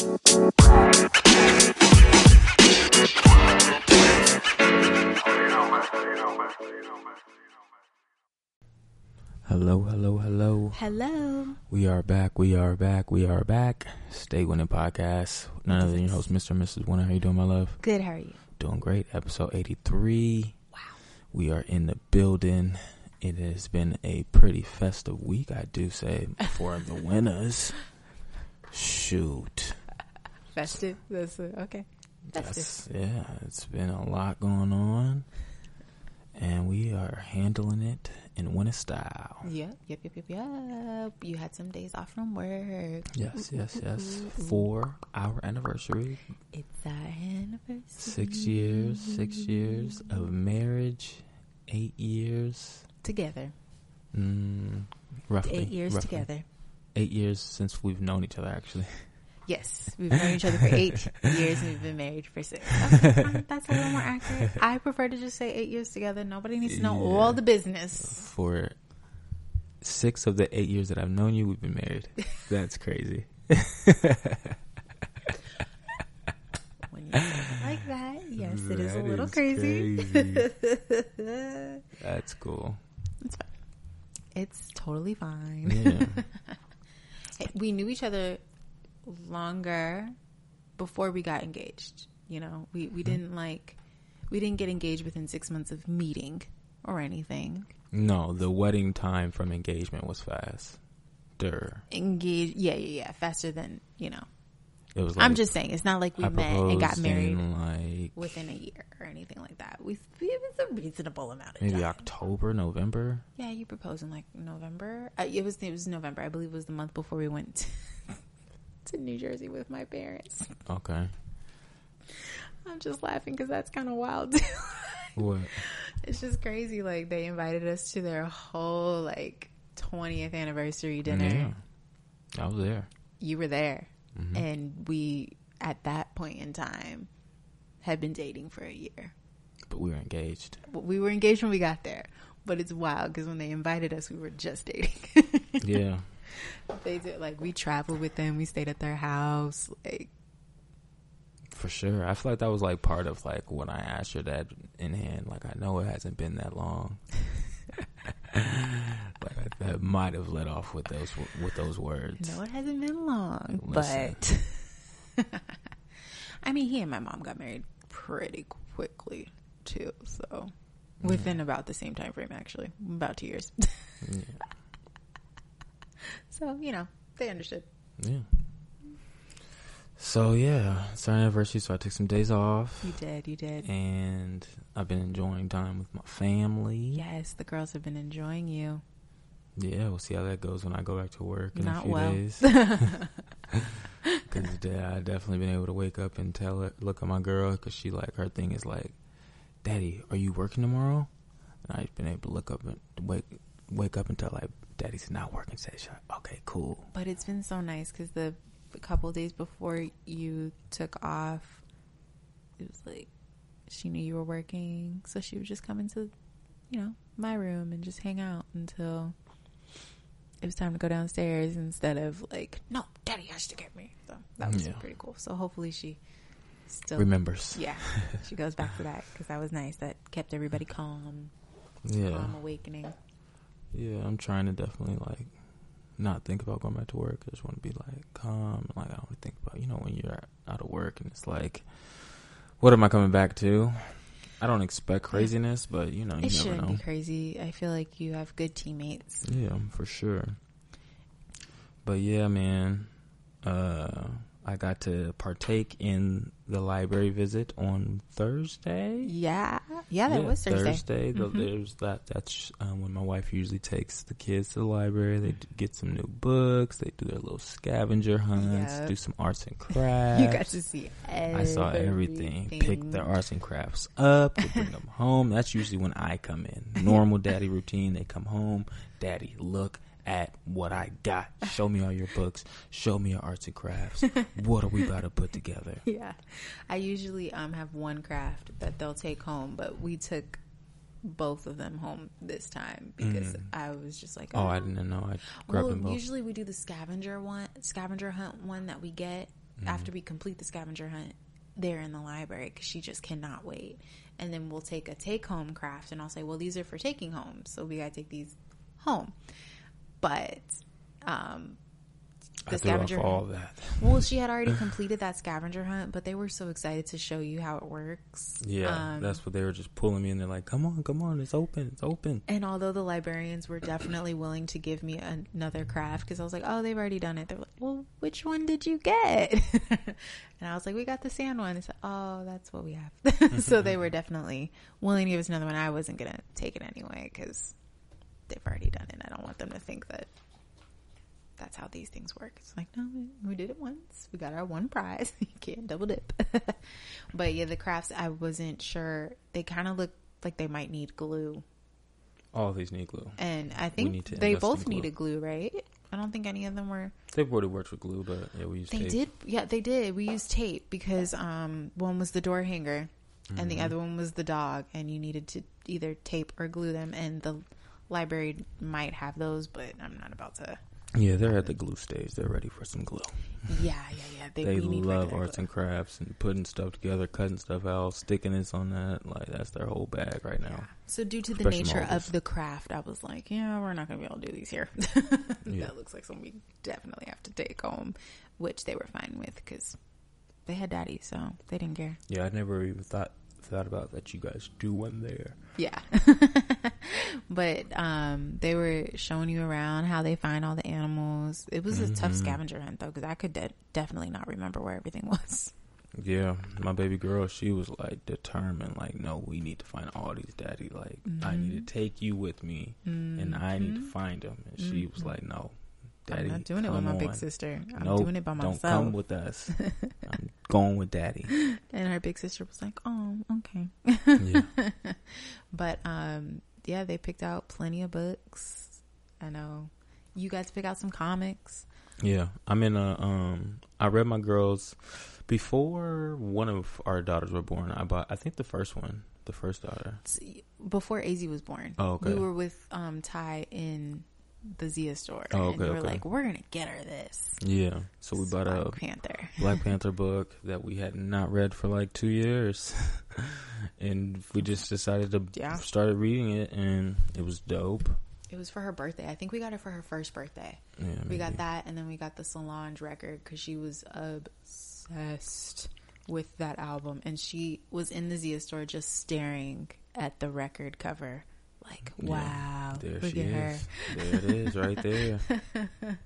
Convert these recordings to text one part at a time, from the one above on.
Hello, hello, hello. Hello. We are back. We are back. We are back. Stay winning podcast. None other than your host, Mr. and Mrs. Winner. How you doing, my love? Good. How are you? Doing great. Episode eighty-three. Wow. We are in the building. It has been a pretty festive week, I do say, for the winners. Shoot. Festive. That's it. okay. Festive. That's, yeah, it's been a lot going on, and we are handling it in winner style. Yep. Yep. Yep. Yep. Yep. You had some days off from work. Yes, yes, yes. For our anniversary, It's our anniversary. six years, six years of marriage, eight years, together. mm, roughly Eight years roughly. together. Eight years since we've known each other, actually. Yes, we've known each other for eight years and we've been married for six. Okay, fine. Um, that's a little more accurate. I prefer to just say eight years together. Nobody needs to know Yeah. all the business. For six of the eight years that I've known you, we've been married. That's crazy. When you say it like that, yes, it is a little is crazy. crazy. That's cool. It's fine. It's totally fine. Yeah. We knew each other longer before we got engaged. You know, we, we didn't like, we didn't get engaged within six months of meeting or anything. No, the wedding time from engagement was fast. Durr. Engaged, yeah, yeah, yeah, faster than, you know. It was. I'm just saying, it's not like we I met and got married like within a year or anything like that. We, it was a reasonable amount of time. maybe time. October, November. Yeah, you proposed in like November. Uh, it was it was November, I believe. It was the month before we went to, New Jersey with my parents. Okay. I'm just laughing because that's kind of wild. What? it's just crazy. Like they invited us to their whole like 20th anniversary dinner. Yeah. I was there. You were there, Mhm. and we at that point in time had been dating for a year. But we were engaged. We were engaged when we got there, but it's wild because when they invited us, we were just dating. Yeah. They did like we traveled with them. We stayed at their house. Like For sure. I feel like that was like part of like when I asked your dad in hand. Like I know it hasn't been that long. like that might have let off with those with those words. no, it hasn't been long, Listen. but I mean, he and my mom got married pretty quickly too. So within about the same time frame, actually, about two years. Yeah. so you know, they understood. Yeah. So yeah, it's our anniversary, so I took some days off. You did, you did. and I've been enjoying time with my family. Yes, the girls have been enjoying you. Yeah, we'll see how that goes when I go back to work in Not a few well. days. Because I definitely been able to wake up and tell her, look at my girl, because she like her thing is like, Daddy, are you working tomorrow? And I've been able to look up and wake wake up and tell like, Daddy's not working. Say, she's like, okay, cool. But it's been so nice because the couple days before you took off, it was like she knew you were working, so she would just come into, you know, my room and just hang out until it was time to go downstairs instead of like, no, daddy has to get me. So that was Yeah. pretty cool. So hopefully she still, Remembers. yeah, she goes back to that because that was nice. That kept everybody calm, Yeah. calm awakening. Yeah, I'm trying to definitely like not think about going back to work. I just want to be like calm. Like I don't want to think about you know when you're out of work and it's like, what am I coming back to? I don't expect craziness, but you know you It shouldn't know. be crazy. I feel like you have good teammates. Yeah, for sure. But yeah, man, uh, I got to partake in the library visit on Thursday. Yeah, yeah, that was Thursday. Thursday. The- Mhm. There's that. That's um, when my wife usually takes the kids to the library. They d- get some new books. They do their little scavenger hunts. Yep. Do some arts and crafts. You got to see. I saw everything. Pick their arts and crafts up. Bring them home. That's usually when I come in. Normal daddy routine. They come home. Daddy, look at what I got. Show me all your books. Show me your arts and crafts. what are we about to put together? Yeah, I usually um have one craft that they'll take home, but we took both of them home this time because Mm. I was just like, Oh, I didn't know. I grabbed Well, them both. usually we do the scavenger one, scavenger hunt one that we get mm-hmm. after we complete the scavenger hunt there in the library because she just cannot wait. And then we'll take a take home craft and I'll say, well, these are for taking home. So we got to take these home. But um, the I scavenger hunt. all that. Well, she had already completed that scavenger hunt, but they were so excited to show you how it works. Yeah, um, that's what they were just pulling me, and they're like, "Come on, come on, it's open, it's open." And although the librarians were definitely willing to give me another craft because I was like, "Oh, they've already done it," they're like, "Well, which one did you get?" and I was like, "We got the sand one." They said, "Oh, that's what we have." so they were definitely willing to give us another one. I wasn't gonna take it anyway because they've already done it. I don't want them to think that that's how these things work. It's like, no, we did it once. We got our one prize. you can't double dip. but yeah, the crafts, I wasn't sure. They kind of look like they might need glue. All these need glue. And I think they both needed glue, right? I don't think any of them were. They've already worked with glue, but yeah, we used they tape. did. Yeah, they did. We used tape because um, one was the door hanger mm-hmm. and the mm-hmm. other one was the dog, and you needed to either tape or glue them. And the library might have those, but I'm not about to yeah, they're at the glue stage. They're ready for some glue. Yeah, yeah, yeah. They, they love arts glue. and crafts and putting stuff together, cutting stuff out, sticking this on that. Like that's their whole bag right now. So due to the nature of the craft, I was like, yeah, we're not gonna be able to do these here. yeah. That looks like something we definitely have to take home, which they were fine with because they had daddy, so they didn't care. Yeah, I never even thought thought about that you guys do one there. Yeah. but um, they were showing you around how they find all the animals. It was mm-hmm. a tough mm-hmm. scavenger hunt though, because I could de- definitely not remember where everything was. Yeah, my baby girl, she was like determined, like, no, we need to find all these daddy. Like, mm-hmm. I need to mm-hmm. take you with me, mm-hmm. and I need to mm-hmm. find them. And she was like, no, Daddy, I'm not doing it with my on. big sister. I'm nope, doing it by myself. Don't come with us. I'm going with Daddy. And her big sister was like, "Oh, okay." yeah. but um, yeah, they picked out plenty of books. I know you guys pick out some comics. Yeah, I'm in a. Um, I read my girls before one of our daughters were born. I bought. I think the first one, the first daughter, before Az was born. Oh, okay. We were with um Ty in the Zia store. Oh, okay, and we were okay. like, we're gonna get her this. Yeah. So we bought Black a Panther Black Panther book that we had not read for like two years, and we just decided to yeah. started reading it, and it was dope. It was for her birthday. I think we got it for her first birthday. Yeah, we got that, and then we got the Solange record because she was obsessed with that album, and she was in the Zia store just staring at the record cover like, wow, yeah, there look at is. her. There it is, right there.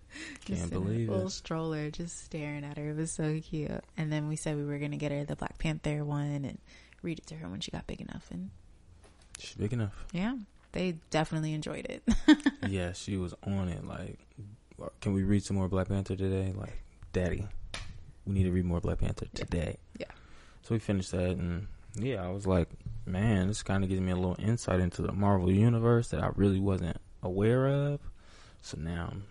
Can't believe it. Little stroller, just staring at her. It was so cute. And then we said we were gonna get her the Black Panther one and read it to her when she got big enough. And she's big enough. Yeah, they definitely enjoyed it. yeah, she was on it. Like, uh, can we read some more Black Panther today? Like, Daddy, we need to read more Black Panther today. Yeah. So we finished that, and yeah, I was like, man, this kind of gives me a little insight into the Marvel universe that I really wasn't aware of. So now I'm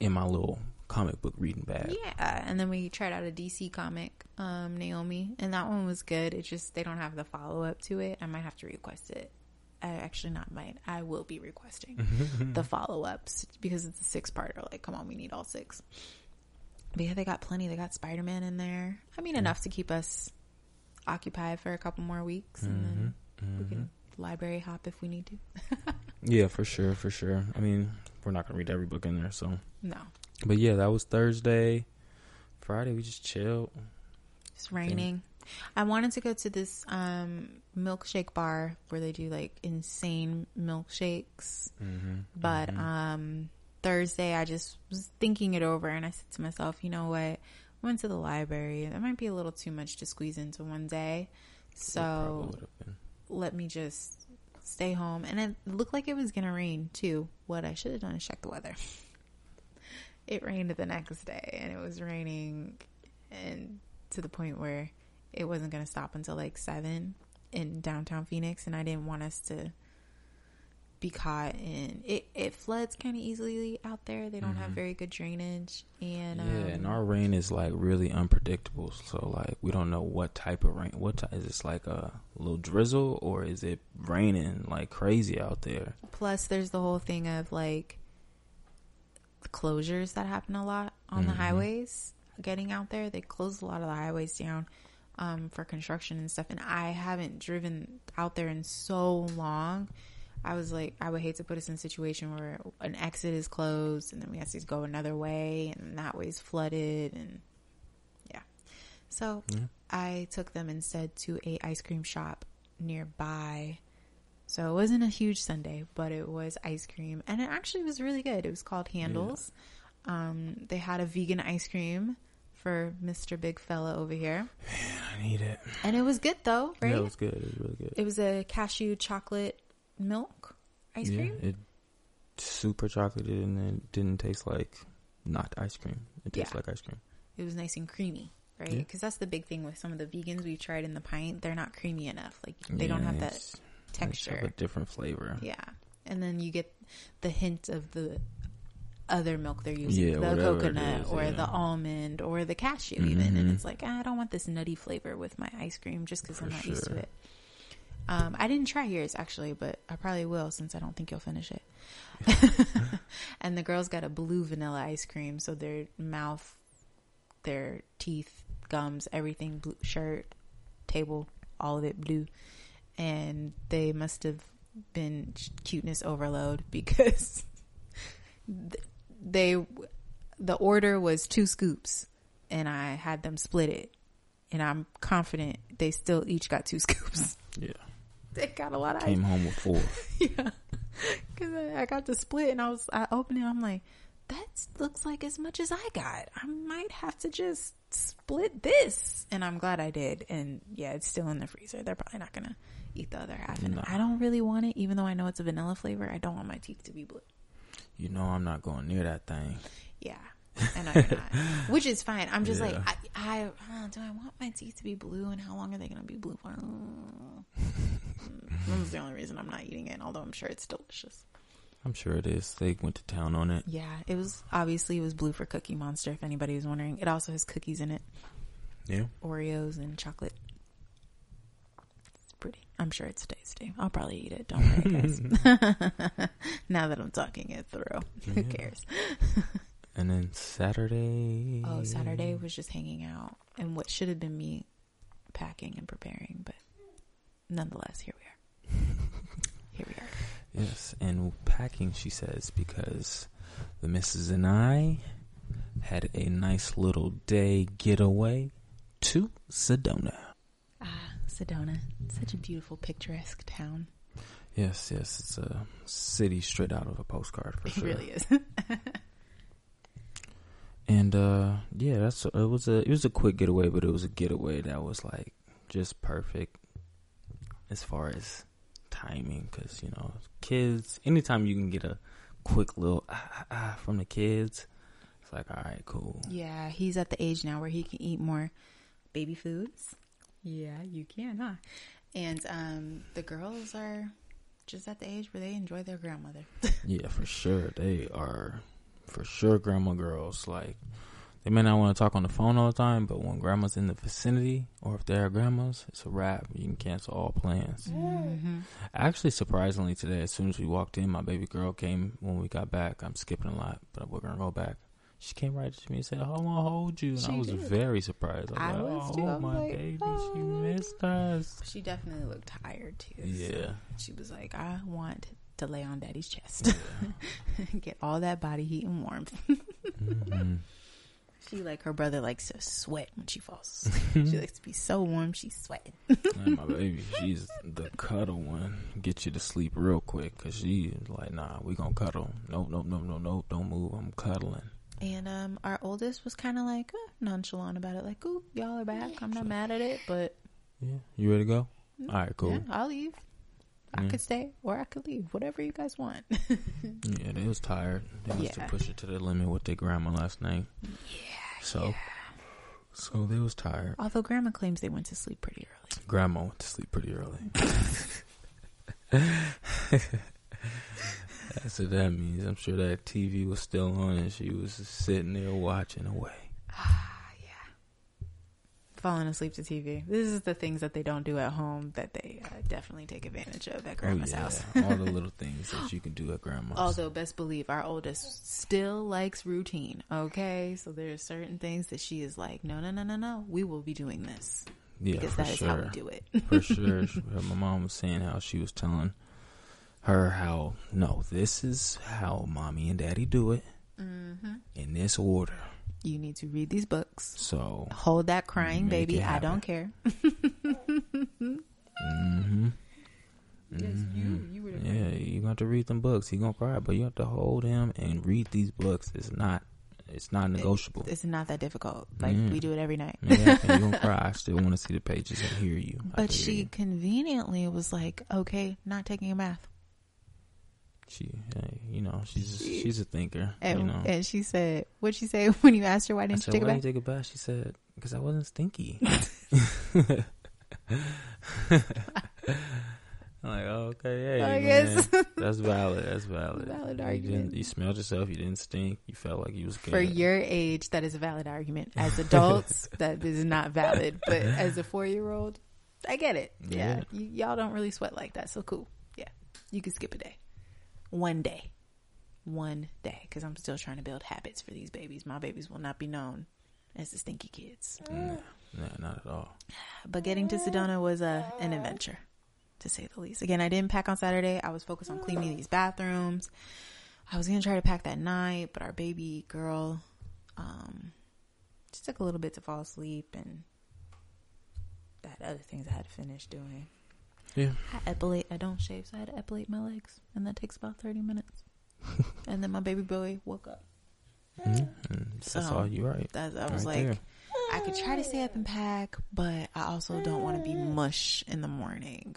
in my little comic book reading bag. Yeah, and then we tried out a DC comic, um, Naomi, and that one was good. It's just they don't have the follow up to it. I might have to request it. I actually not might. I will be requesting the follow ups because it's a six parter. Like, come on, we need all six. But yeah, they got plenty. They got Spider Man in there. I mean, enough to keep us occupied for a couple more weeks, and mm-hmm. then mm-hmm. we can mm-hmm. library hop if we need to. yeah, for sure, for sure. I mean, we're not gonna read every book in there, so no. But yeah, that was Thursday. Friday, we just chilled. It's raining. I wanted to go to this um, milkshake bar where they do like insane milkshakes, mm-hmm, but mm-hmm. Um, Thursday I just was thinking it over and I said to myself, you know what? Went to the library. That might be a little too much to squeeze into one day. So let me just stay home. And it looked like it was going to rain too. What I should have done is check the weather. it rained the next day and it was raining and to the point where it wasn't going to stop until like 7 in downtown Phoenix and I didn't want us to be caught in it. It floods kind of easily out there. They don't mm-hmm. have very good drainage, and yeah, um, and our rain is like really unpredictable. So like we don't know what type of rain. What type, is this like a little drizzle or is it raining like crazy out there? Plus, there's the whole thing of like closures that happen a lot on mm-hmm. the highways. getting out there. They close a lot of the highways down um, for construction and stuff. And I haven't driven out there in so long. I was like, I would hate to put us in a situation where an exit is closed and then we have to go another way and that way is flooded and yeah. So Yeah. I took them instead to a ice cream shop nearby. So it wasn't a huge Sunday, but it was ice cream and it actually was really good. It was called Handel's. Um, they had a vegan ice cream for Mr. Big Fella over here. I need it. And it was good though, right? Yeah, it was good. It was really good. It was a cashew chocolate milk ice yeah, cream. it super chocolated and it didn't taste like not ice cream. It tastes Yeah. like ice cream. It was nice and creamy, right? Yeah. Because that's the big thing with some of the vegans we've tried in the pint. They're not creamy enough. Like they don't have that it's- it's have texture. a different flavor. Yeah. And then you get the hint of the other milk they're using, Yeah, the coconut is, or yeah. the almond or the cashew even. And Mhm. it's like, I don't want this nutty flavor with my ice cream just because I'm not used to it. Um, I didn't try yours actually, but I probably will since I don't think you'll finish it. and the girls got a blue vanilla ice cream, so their mouth, their teeth, gums, everything, blue, shirt, table, all of it blue. And they must have been cuteness overload because they, the order was two scoops, and I had them split it. And I'm confident they still each got two scoops. Yeah. They got a lot of ice Came home with four. yeah, because I, I got the split and I was I opened it. I'm like, that looks like as much as I got. I might have to just split this, and I'm glad I did. And yeah, it's still in the freezer. They're probably not gonna eat the other half, and No. I don't really want it, even though I know it's a vanilla flavor. I don't want my teeth to be blue. You know I'm not going near that thing. Yeah. I know you're not, which is fine. I'm just like, I, I uh, do I want my teeth to be blue, and how long are they going to be blue for? That's the only reason I'm not eating it, although I'm sure it's delicious. I'm sure it is. They went to town on it. Yeah, it was obviously it was blue for Cookie Monster. If anybody was wondering, it also has cookies in it, Yeah. Oreos and chocolate. It's pretty. I'm sure it's tasty. I'll probably eat it. Don't worry, guys. now that I'm talking it through, who cares? And then Saturday. Oh, Saturday was just hanging out, and what should have been me packing and preparing, but nonetheless, here we are. Here we are. Yes, and packing, she says, because the missus and I had a nice little day getaway to Sedona. Ah, Sedona, such a beautiful, picturesque town. Yes, yes, it's a city straight out of a postcard for It sure. really is. And uh yeah, that's it was a it was a quick getaway, but it was a getaway that was like just perfect as far as timing cuz you know, kids anytime you can get a quick little ah, ah, ah from the kids, it's like all right, cool. Yeah, he's at the age now where he can eat more baby foods. Yeah, you can, huh? And um, the girls are just at the age where they enjoy their grandmother. Yeah, for sure. They are for sure grandma girls. Like they may not want to talk on the phone all the time, but when grandma's in the vicinity or if they're grandmas, it's a wrap. You can cancel all plans. Mm-hmm. Actually, surprisingly, today, as soon as we walked in, my baby girl came when we got back. I'm skipping a lot, but we're gonna go back. She came right to me and said, "I want to hold you," and She I was did. very surprised. I I was, was like, too. "Oh I was my like, baby, "Oh." she missed us." She definitely looked tired too. so Yeah, she was like, "I want to lay on Daddy's chest, get all that body heat and warmth." hmm She like her brother likes to sweat when she falls. she likes to be so warm she's sweating. And my baby, she's the cuddle one. Get you to sleep real quick because she like, nah, we gonna cuddle. Nope, nope, nope, nope, nope. Don't move. I'm cuddling. And um, our oldest was kind of like eh, nonchalant about it, like, "Ooh, y'all are back. I'm not mad at it, but Yeah, you ready to go? Mm, All right, cool. yeah, I'll leave. I Yeah. could stay or I could leave, whatever you guys want." Yeah, they was tired. They must Yeah. have pushed it to the limit with their grandma last night. yeah. So, so they was tired. Although Grandma claims they went to sleep pretty early. Grandma went to sleep pretty early. That's what that means. I'm sure that TV was still on and she was sitting there watching away. Falling asleep to TV. This is the things that they don't do at home that they uh, definitely take advantage of at grandma's oh, yeah. house. All the little things that you can do at grandma's. Although, best believe our oldest still likes routine. Okay, so there's certain things that she is like, no, no, no, no, no. We will be doing this yeah, because for that is sure. how we do it. for sure. My mom was saying how she was telling her how no, this is how mommy and daddy do it Mm-hmm. in this order. You need to read these books. So, Hold that crying, baby. I don't happen. care. hmm Yes, you. You were yeah, you got to read them books. He gonna cry, but you have to hold him and read these books. It's not, it's not negotiable. It's not that difficult. Like Yeah. we do it every night. yeah, and you gonna cry. I still want to see the pages and hear you. But hear she you. conveniently was like, "Okay, not taking a bath." She, hey, you know, she's she's a thinker. And, you know, and she said, "What'd she say when you asked her why didn't said, you take a bath?" didn't you take a bath?" She said, "Because I wasn't stinky." I'm like, oh, okay, hey, I man, guess. that's valid. That's valid. Valid you argument. Didn't, you smelled yourself. You didn't stink. You felt like you was good. For your age, that is a valid argument. As adults, that is not valid. But as a four-year-old, I get it. Yeah, Yeah. You, y'all don't really sweat like that, so cool. Yeah, you can skip a day, one day, one day, because I'm still trying to build habits for these babies. My babies will not be known as the stinky kids. Nah, nah, not at all. But getting to Sedona was a an adventure, to say the least. Again, I didn't pack on Saturday. I was focused on cleaning these bathrooms. I was gonna try to pack that night, but our baby girl, um, just took a little bit to fall asleep, and I had other things I had to finish doing. Yeah. I epilate. I don't shave, so I had to epilate my legs, and that takes about thirty minutes. and then my baby boy woke up. Mhm. And That's So, all you right. That I was Right like, there. I could try to stay up and pack, but I also don't want to be mush in the morning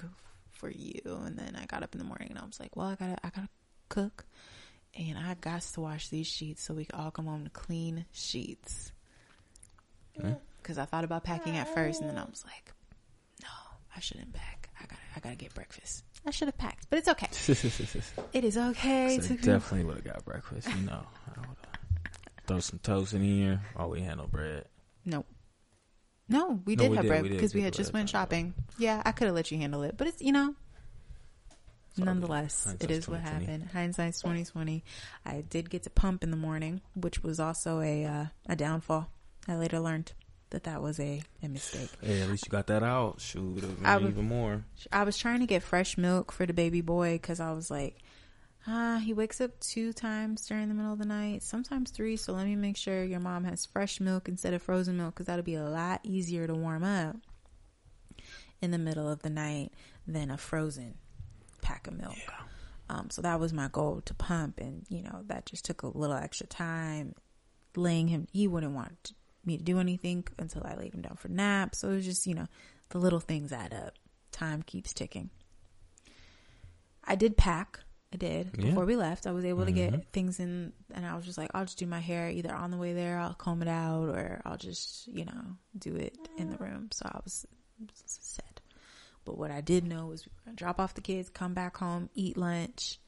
for you. And then I got up in the morning and I was like, well, I gotta, I gotta cook, and I got to wash these sheets so we could all come home to clean sheets. Because I thought about packing at first, and then I was like, no, I shouldn't pack. I gotta, I gotta get breakfast. I should have packed, but it's okay. It is okay So to definitely would have got breakfast. You know, I would've throw some toast in here. Oh, we had no bread. No. No, we No, did we have did, bread because we get had just went shopping. Yeah, I could have let you handle it, but it's you know, all nonetheless, good. it Hindsight's is what 2020. happened. Hindsight's twenty twenty. I did get to pump in the morning, which was also a uh, a downfall. I later learned that that was a, a mistake. Hey, at least you got that out. Shoot, I would- even more. I was trying to get fresh milk for the baby boy because I was like, ah, he wakes up two times during the middle of the night, sometimes three. So let me make sure your mom has fresh milk instead of frozen milk because that'll be a lot easier to warm up in the middle of the night than a frozen pack of milk. Um, so that was my goal to pump, and you know that just took a little extra time. Laying him, he wouldn't want to- me to do anything until I laid him down for nap. So it was just you know the little things add up. Time keeps ticking. I did pack. I did Yeah. before we left. I was able to get mm-hmm. things in, and I was just like, I'll just do my hair either on the way there. I'll comb it out, or I'll just you know do it in the room. So I was set. But what I did know was we were gonna drop off the kids, come back home, eat lunch,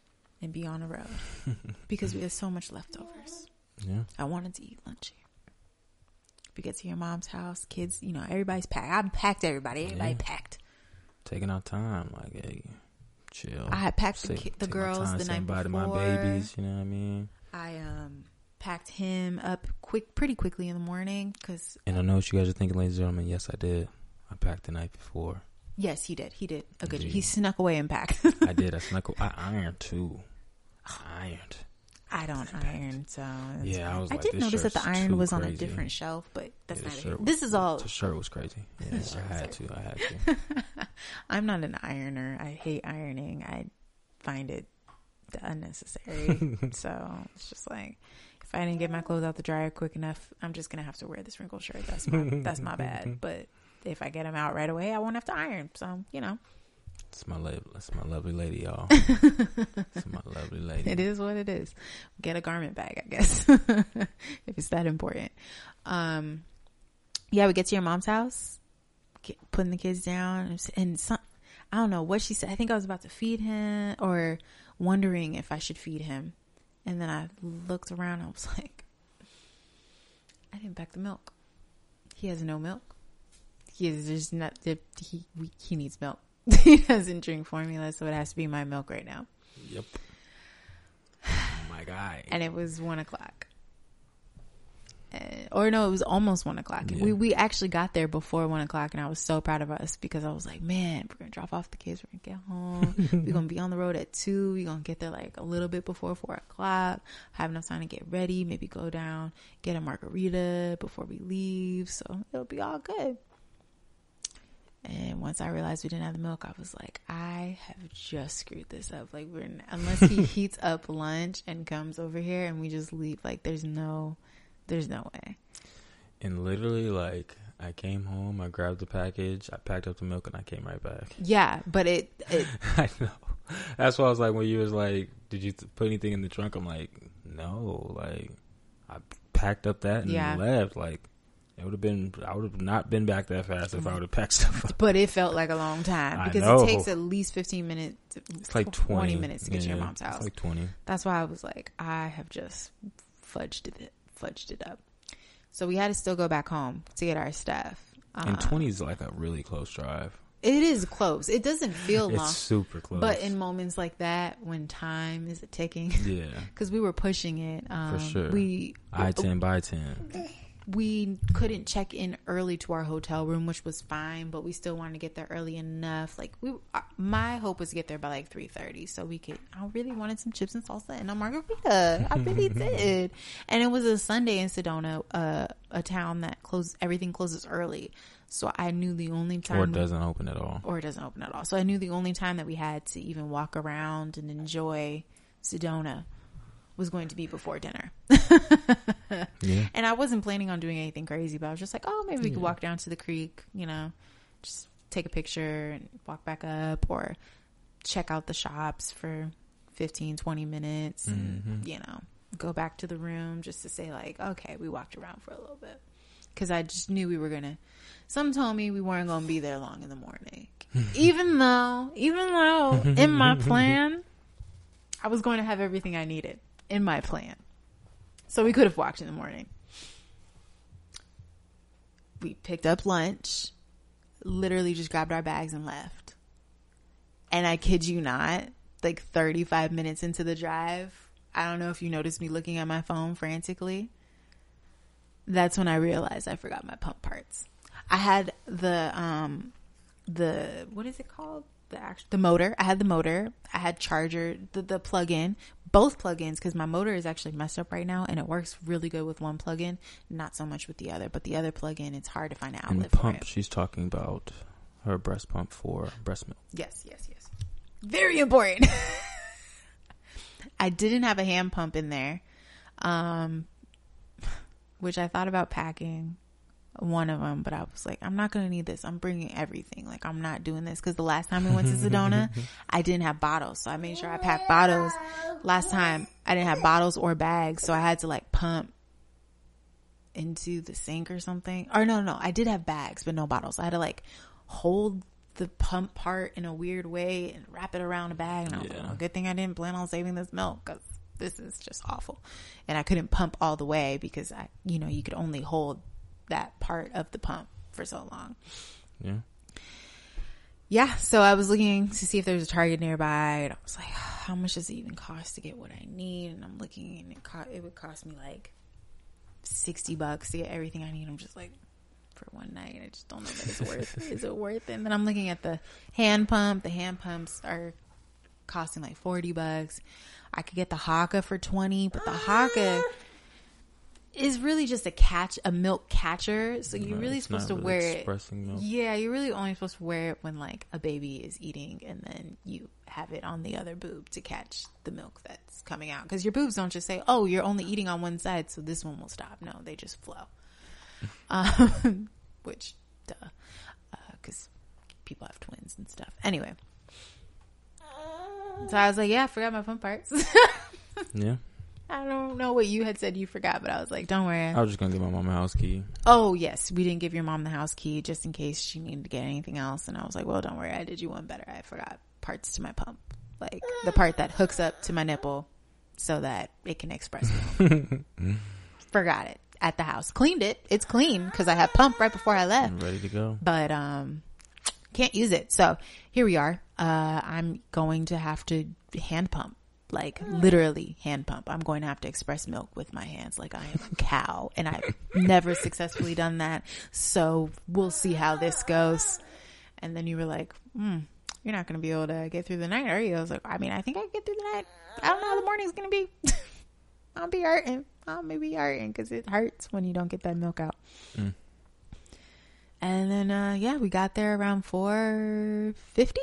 and be on the road because we had so much leftovers. Yeah. I wanted to eat lunch here. We get to your mom's house, kids, you know, everybody's packed. I packed everybody. Everybody Yeah. packed. Taking our time, like, hey, chill. I had packed the, ki- the girls time the night before. to my babies. You know what I mean? I um packed him up quick, pretty quickly in the morning because And I know what you guys are thinking, ladies and gentlemen. Yes, I did. I packed the night before. yes, he did. He did good. He snuck away and packed. I did. I snuck. I ironed too. I ironed. I don't iron, so Yeah, I fine. was I did this notice that the iron too was on a different shelf, but that's Yeah, not shirt it. was- This is all. The shirt was crazy. Yeah, I had to. I had to. I'm not an ironer. I hate ironing. I find it unnecessary. so it's just like if I didn't get my clothes out the dryer quick enough, I'm just gonna have to wear this wrinkled shirt. That's my that's my bad. But if I get them out right away, I won't have to iron. So you know, It's my love. That's my lovely lady, y'all. It's my lovely lady. it is what it is. Get a garment bag, I guess, if it's that important. Um, yeah, we get to your mom's house, get, putting the kids down, and, some, I don't know what she said. I think I was about to feed him or wondering if I should feed him, and then I looked around. I was like, I didn't pack the milk. He has no milk. He's just not. He he needs milk. he doesn't drink formula, so it has to be my milk right now. Yep. my guy. And it was one o'clock. Uh, or no, it was almost one o'clock. Yeah. We we actually got there before one o'clock, and I was so proud of us because I was like, man, we're gonna drop off the kids, we're gonna get home, we're gonna be on the road at two, we're gonna get there like a little bit before four o'clock, have enough time to get ready, maybe go down, get a margarita before we leave, so it'll be all good. And once I realized we didn't have the milk, I was like, I have just screwed this up. Like, we're unless he heats up lunch and comes over here and we just leave, like, there's no, there's no way. And literally, like, I came home, I grabbed the package, I packed up the milk, and I came right back. Yeah, but it, it I know. That's why I was like, when you was like, "Did you put anything in the trunk?" I'm like, "No." Like, I packed up that and Yeah. left. Like, it would have been. I would have not been back that fast if I would have packed stuff up. but it felt like a long time because it takes at least 15 minutes. It's like 20, minutes to get to your mom's house. It's like twenty. That's why I was like, I have just fudged it, fudged it up. So we had to still go back home to get our stuff. And Uh, twenty is like a really close drive. It is close. It doesn't feel long. It's super close. But in moments like that, when time is ticking, yeah, because we were pushing it, um, sure. We I ten by ten. We couldn't check in early to our hotel room, which was fine, but we still wanted to get there early enough. Like we, uh, my hope was to get there by like three thirty, so we could. I really wanted some chips and salsa and a margarita. I really did, and it was a Sunday in Sedona, uh, a town that closes everything closes early. So I knew the only time Or it doesn't open at all. or it doesn't open at all. So I knew the only time that we had to even walk around and enjoy Sedona was going to be before dinner. Yeah. And I wasn't planning on doing anything crazy, but I was just like, oh, maybe we could walk down to the creek, you know, just take a picture and walk back up or check out the shops for 15, 20 minutes and, Mhm. you know, go back to the room just to say, like, okay, we walked around for a little bit. Because I just knew we were going to. Some told me we weren't going to be there long in the morning. even though, even though in my plan, I was going to have everything I needed in my plan. So we could have walked in the morning. We picked up lunch, literally just grabbed our bags and left. And I kid you not, like 35 minutes into the drive, I don't know if you noticed me looking at my phone frantically. That's when I realized I forgot my pump parts. I had the um the what is it called? The actual the motor. I had the motor. I had charger, the the plug in, both plug-ins because my motor is actually messed up right now and it works really good with one plug-in, not so much with the other. But the other plug-in, it's hard to find an And outlet for pump. She's talking about her breast pump for breast milk. Yes, yes, yes. Very important. I didn't have a hand pump in there, um, which I thought about packing one of them, but I was like, I'm not going to need this. I'm bringing everything. Like, I'm not doing this because the last time we went to Sedona, I didn't have bottles. So I made sure I packed bottles. Last time, I didn't have bottles or bags. So I had to like pump into the sink or something. Or no, no, I did have bags, but no bottles. I had to like hold the pump part in a weird way and wrap it around a bag. And I was like, Yeah. well, good thing I didn't plan on saving this milk because this is just awful. And I couldn't pump all the way because I, you know, you could only hold that part of the pump for so long. Yeah. Yeah, so I was looking to see if there was a Target nearby, and I was like, "How much does it even cost to get what I need?" And I'm looking, and it co- it would cost me like sixty bucks to get everything I need. I'm just like, for one night, I just don't know that it's worth. it. Is it worth it? And then I'm looking at the hand pump. The hand pumps are costing like forty bucks. I could get the Haakaa for twenty, but the Haakaa ah. Is really just a catch, a milk catcher. So you're No, really it's not supposed to really wear it. milk. Yeah, you're really only supposed to wear it when like a baby is eating, and then you have it on the other boob to catch the milk that's coming out. Because your boobs don't just say, "Oh, you're only eating on one side, so this one will stop." No, they just flow. Um, which, duh, because people have twins and stuff. Anyway, so I was like, "Yeah, I forgot my fun parts." Yeah. I don't know what you had said you forgot, but I was like, "Don't worry." I was just gonna give my mom a house key. Oh yes, we didn't give your mom the house key just in case she needed to get anything else. And I was like, well, don't worry, I did you one better. I forgot parts to my pump, like the part that hooks up to my nipple so that it can express milk. forgot it. at the house. Cleaned it. It's clean because I had pump right before I left. I'm ready to go. But um, can't use it. So here we are. Uh, I'm going to have to hand pump. Like literally hand pump. I'm going to have to express milk with my hands like I am a cow. And I've never successfully done that. So we'll see how this goes. And then you were like, hmm, you're not going to be able to get through the night, are you? I was like, I mean, I think I can get through the night. I don't know how the morning's going to be. I'll be hurting. I'll maybe hurting because it hurts when you don't get that milk out. Mm. And then, uh, yeah, we got there around 450.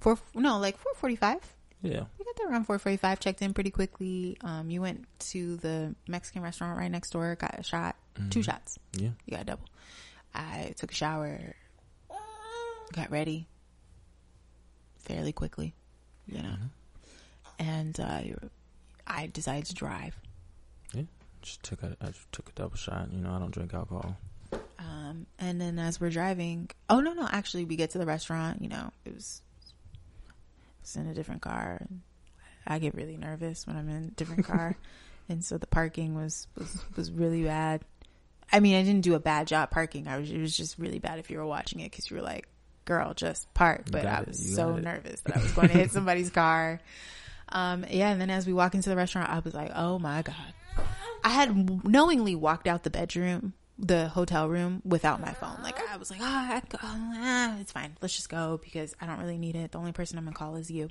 Four, no, like 445. Yeah. We got there around 445, checked in pretty quickly. Um, you went to the Mexican restaurant right next door, got a shot, two shots. Yeah. You got a double. I took a shower, got ready fairly quickly, you know. And uh, I decided to drive. Yeah. Just took a I just took a double shot. You know, I don't drink alcohol. Um, and then as we're driving, oh no, no, actually, we get to the restaurant. You know, it was, was in a different car. I get really nervous when I'm in a different car, and so the parking was was was really bad. I mean, I didn't do a bad job parking. I was it was just really bad if you were watching it because you were like, "Girl, just park." But I was so it. nervous that I was going to hit somebody's car. Um, yeah, and then as we walk into the restaurant, I was like, "Oh my god." I had knowingly walked out the bedroom, the hotel room, without my phone. Like I was like, ah, I, ah, it's fine. Let's just go because I don't really need it. The only person I'm gonna call is you.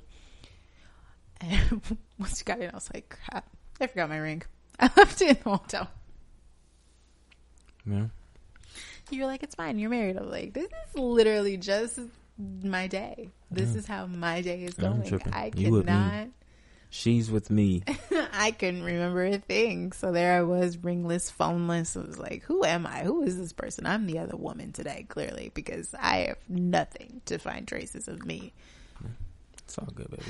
And once you got in, I was like, crap, I forgot my ring. I left it in the hotel. Yeah. You're like, it's fine. You're married. I'm like, this is literally just my day. This is how my day is I'm going. I You with me. cannot. She's with me. I couldn't remember a thing. So there I was, ringless, phoneless. I was like, who am I? Who is this person? I'm the other woman today, clearly, because I have nothing to find traces of me. It's all good, baby.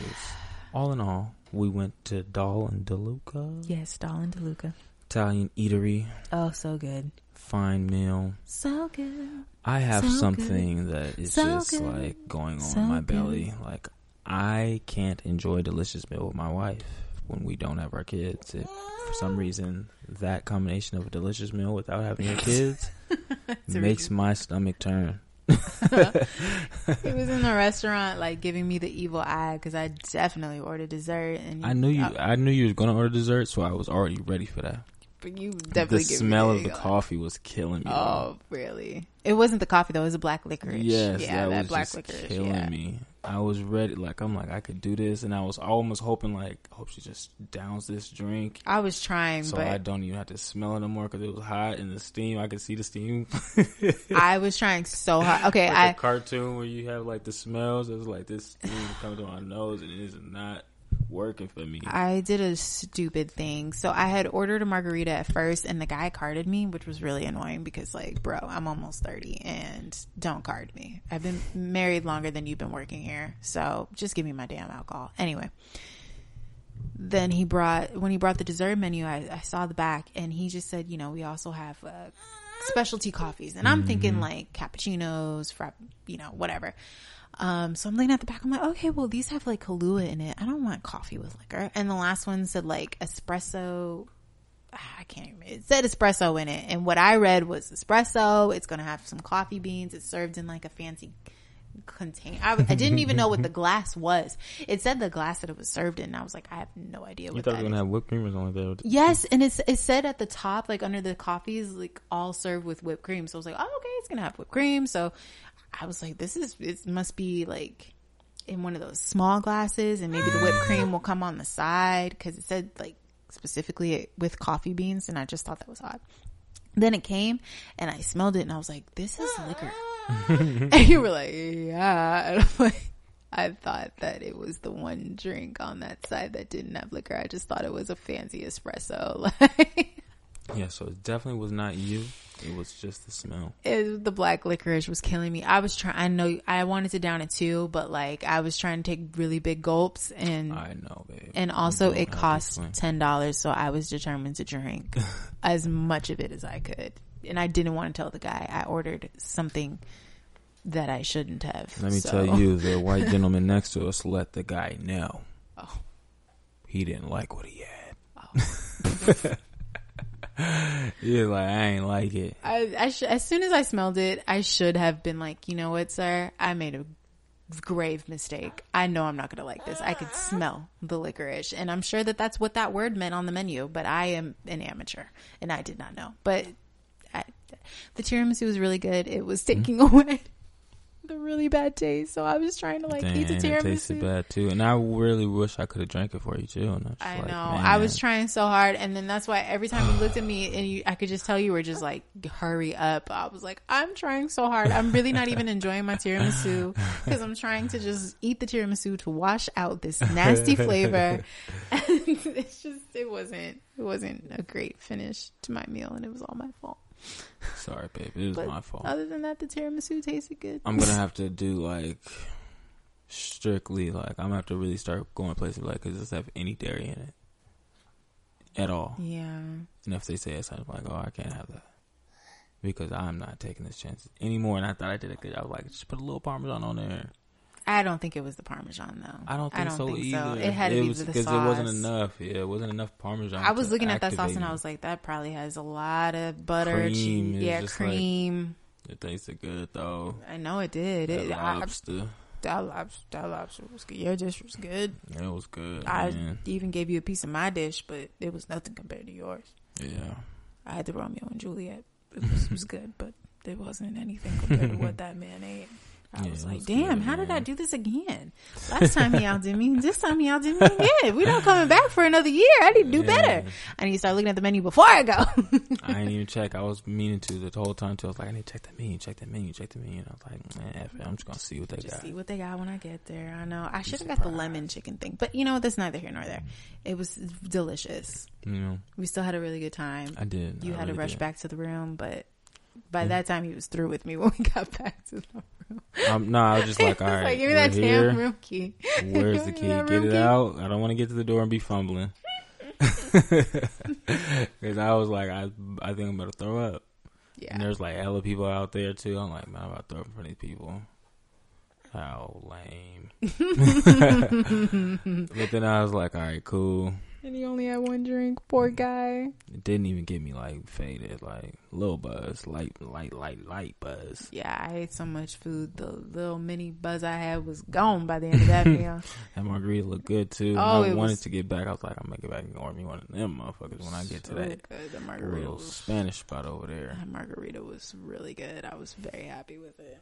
All in all, we went to Dahl and Di Luca Yes, Stalin DeLuca. Italian eatery, Oh, so good. fine meal. So good. I have So something that is So just good. like going on So in my good. belly. Like I can't enjoy a delicious meal with my wife when we don't have our kids. If for some reason that combination of a delicious meal without having your kids makes my stomach turn. He was in the restaurant, like giving me the evil eye because I definitely ordered dessert. And I knew you. uh, I knew you was gonna order dessert, so I was already ready for that. but you definitely the smell me of the coffee was killing me. Oh, really? It wasn't the coffee though. It was a black licorice. Yes, yeah, that, that was black licorice. killing yeah. me. I was ready, like I'm like I could do this, and I was almost hoping like I hope she just downs this drink, I was trying, so but I don't even have to smell it no more because it was hot and the steam. I could see the steam. I was trying so hard. Okay, like I a cartoon where you have like the smells. It was like this steam coming to my nose, and it is not working for me. I did a stupid thing. So I had ordered a margarita at first, and the guy carded me, which was really annoying because, like, bro, I'm almost thirty, and don't card me. I've been married longer than you've been working here, so just give me my damn alcohol. Anyway, then he brought when he brought the dessert menu, I, I saw the back, and he just said, you know, we also have uh, specialty coffees, and I'm thinking like cappuccinos, frapp, you know, whatever. Um, so I'm looking at the back. I'm like, okay, well, these have like Kahlua in it. I don't want coffee with liquor. And the last one said like espresso. ah, I can't remember. It said espresso in it. And what I read was espresso. It's going to have some coffee beans. It's served in like a fancy container. I, I didn't even know what the glass was. It said the glass that it was served in. I was like, I have no idea you what thought were gonna have whipped cream or something like that? Yes, and it's it said at the top, like under the coffees, like all served with whipped cream. So I was like, oh, okay, it's gonna have whipped cream. So I was like, this is it must be like in one of those small glasses, and maybe the whipped cream will come on the side because it said like specifically with coffee beans, and I just thought that was odd. Then it came, and I smelled it, and I was like, this is liquor. and you were like, yeah. And I'm like, I thought that it was the one drink on that side that didn't have liquor. I just thought it was a fancy espresso. Like, Yeah, so it definitely was not you. It was just the smell. it, the black licorice was killing me. I was trying, I know I wanted to down it too, but like I was trying to take really big gulps and, I know, babe. and also it cost $10. So I was determined to drink as much of it as I could. And I didn't want to tell the guy I ordered something that I shouldn't have. Let me So- tell you, the white gentleman next to us let the guy know Oh. he didn't like what he had. Oh. You're like, I ain't like it. I, I sh- as soon as I smelled it, I should have been like, you know what, sir? I made a grave mistake. I know I'm not going to like this. I could smell the licorice. And I'm sure that that's what that word meant on the menu, but I am an amateur and I did not know. But I, the tiramisu was really good. It was taking Mm-hmm. away the really bad taste. So I was trying to like eat the Damn, it tasted bad too. And I really wish I could have drank it for you too. And I, I like, know. man. I was trying so hard, and then that's why every time you looked at me, and you, I could just tell you were just like, "Hurry up!" I was like, "I'm trying so hard. I'm really not even enjoying my tiramisu because I'm trying to just eat the tiramisu to wash out this nasty flavor." And it's just, it wasn't, it wasn't a great finish to my meal, and it was all my fault. Sorry, babe. It was But my fault. other than that, the tiramisu tasted good. I'm gonna have to do like strictly like I'm gonna have to really start going places like cause this have any dairy in it at all. yeah. And if they say it's I'm like, oh, I can't have that because I'm not taking this chance anymore. And I thought I did it good. I was like, just put a little parmesan on there. I don't think it was the parmesan though. I don't think so either. It had to be was, the because sauce. it wasn't enough. Yeah, it wasn't enough parmesan. I was looking at that sauce and I was like, that probably has a lot of butter, Cream cheese, yeah, just like- cream. it tasted good though. I know it did. That It, I, lobster, that lobster, that lobster was good. Your dish was good. it was good. I man. even gave you a piece of my dish, but it was nothing compared to yours. yeah. I had the Romeo and Juliet. It was, it was good, but it wasn't anything compared to what that man ate. I Yeah, was like, damn, good, how did I do this again? Last time he outdid me. This time he outdid me again. We don't coming back for another year. I need to do Yeah. better. I need to start looking at the menu before I go. I didn't even check. I was meaning to the whole time too. I was like, I need to check the menu, check the menu, check the menu. And I was like, man, F it. I'm just gonna see what they Just got. see what they got when I get there. I know. I should have got the lemon chicken thing, but you know what? That's neither here nor there. It was delicious. You know, We still had a really good time. I did. You I had to rush did. back to the room, but by that time he was through with me when we got back to the room. Um, no, I was just like, all right, right, give me that here. damn room key. Where's the key? Get it key. out. I don't want to get to the door and be fumbling. Because I was like, I, I think I'm about to throw up. Yeah. And there's like hella people out there too. I'm like, man, I'm about to throw up in front of these people. How lame. but then I was like, all right, cool. And he only had one drink. Poor mm. guy. It didn't even get me like faded, like little buzz, light, light, light, light buzz. Yeah, I ate so much food. The little mini buzz I had was gone by the end of that meal. That margarita looked good too. Oh, I it wanted was- to get back. I was like, I'm gonna get back and order me one of them motherfuckers when I get to that good. The margarita little was, Spanish spot over there. that margarita was really good. I was very happy with it.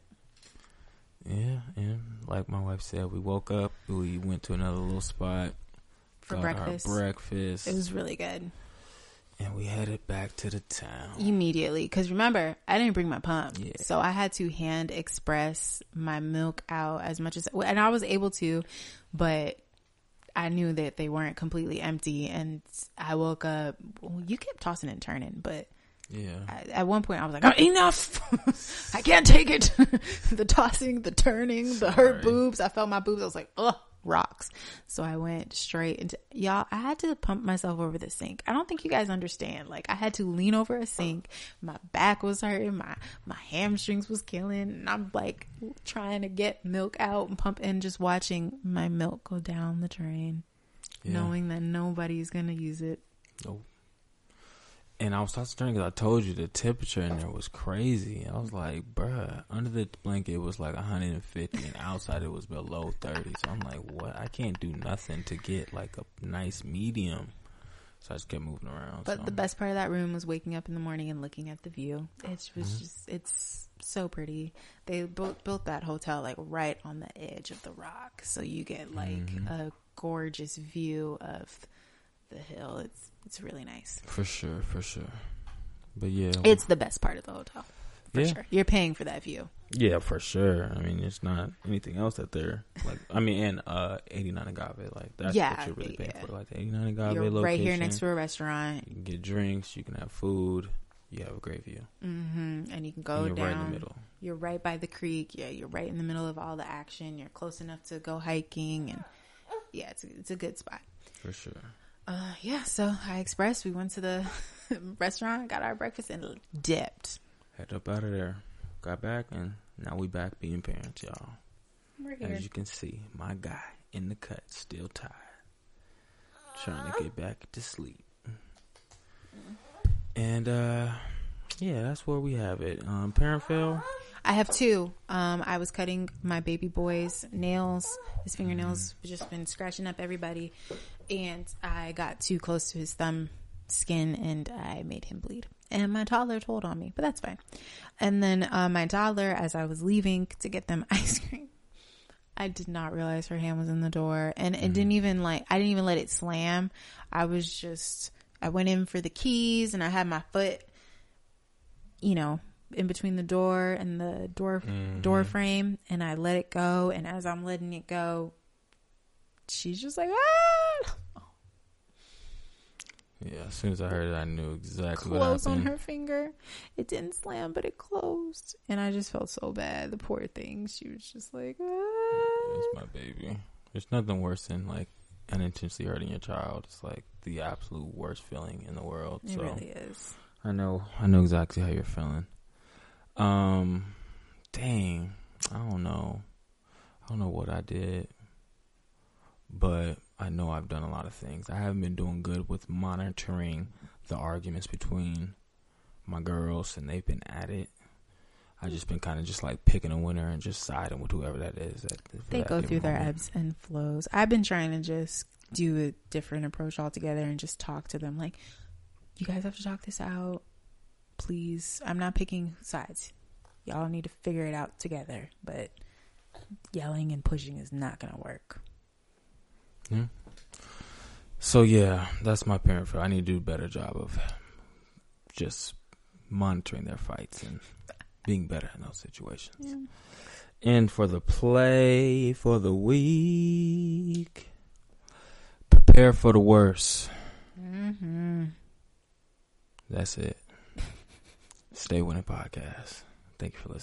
Yeah, and like my wife said, we woke up, we went to another little spot For got breakfast. breakfast, It was really good. and we headed back to the town. immediately. Because remember i didn't bring my pump. Yeah. so i had to hand express my milk out as much as and i was able to but i knew that they weren't completely empty. And i woke up well, you kept tossing and turning but Yeah, I, at one point i was like oh, enough. I can't take it. The tossing the turning the hurt boobs. I felt my boobs. I was like ugh rocks. So i went straight into y'all i had to pump myself over the sink. I don't think you guys understand. Like i had to lean over a sink. My back was hurting. My my hamstrings was killing. And i'm like trying to get milk out and pump and just watching my milk go down the drain yeah. knowing that nobody's gonna use it. Nope. And I was talking to her because I told you the temperature in there was crazy. I was like, bruh, under the blanket it was like 150 and outside it was below 30. So I'm like, what? I can't do nothing to get like a nice medium. So I just kept moving around. But so. the best part of that room was waking up in the morning and looking at the view. It was Mm-hmm. just, it's so pretty. They built, built that hotel like right on the edge of the rock. So you get like Mm-hmm. a gorgeous view of the hill. It's, it's really nice. For sure, for sure. But yeah. It's the best part of the hotel. For Yeah. sure. You're paying for that view. Yeah, for sure. I mean, it's not anything else that they're like. I mean, and uh, 89 agave, like that's Yeah, what you're really paying yeah. for. Like the 89 agave You're location. right here next to a restaurant. You can get drinks. You can have food. You have a great view. hmm And you can go down. right in the middle. You're right by the creek. Yeah, you're right in the middle of all the action. You're close enough to go hiking, and yeah, it's a, it's a good spot. For sure. Uh, yeah. So I expressed. We went to the restaurant, got our breakfast, and dipped. Head up out of there. Got back, and now we back being parents, y'all. We're As you can see, my guy in the cut, still tired. Trying to get back to sleep. And uh yeah, that's where we have it. Um parent fail. I have two. Um, I was cutting my baby boy's nails. His fingernails just been scratching up everybody, and I got too close to his thumb skin, and I made him bleed. And my toddler told on me, but that's fine. And then uh, my toddler, as I was leaving to get them ice cream, I did not realize her hand was in the door, and it didn't even like I didn't even let it slam. I was just I went in for the keys, and I had my foot, you know, in between the door and the door door frame and I let it go and as I'm letting it go she's just like ah Yeah, as soon as I heard it I knew exactly happened. on her finger it didn't slam but it closed and I just felt so bad the poor thing she was just like ah. It's my baby. There's nothing worse than like unintentionally hurting your child. It's like the absolute worst feeling in the world. it so really is I know I know exactly how you're feeling. Um dang. I don't know. I don't know what I did. But I know I've done a lot of things. I haven't been doing good with monitoring the arguments between my girls and they've been at it. I've just been kind of just like picking a winner and just siding with whoever that is. At, they that go through their ebbs and flows I've been trying to just do a different approach altogether and just talk to them like you guys have to talk this out please i'm not picking sides y'all need to figure it out together but yelling and pushing is not gonna work Yeah. So yeah, that's my parent fail. I need to do a better job of just monitoring their fights and being better in those situations. And for the play for the week, prepare for the worst. mm-hmm. That's it. Stay winning podcast. Thank you for listening.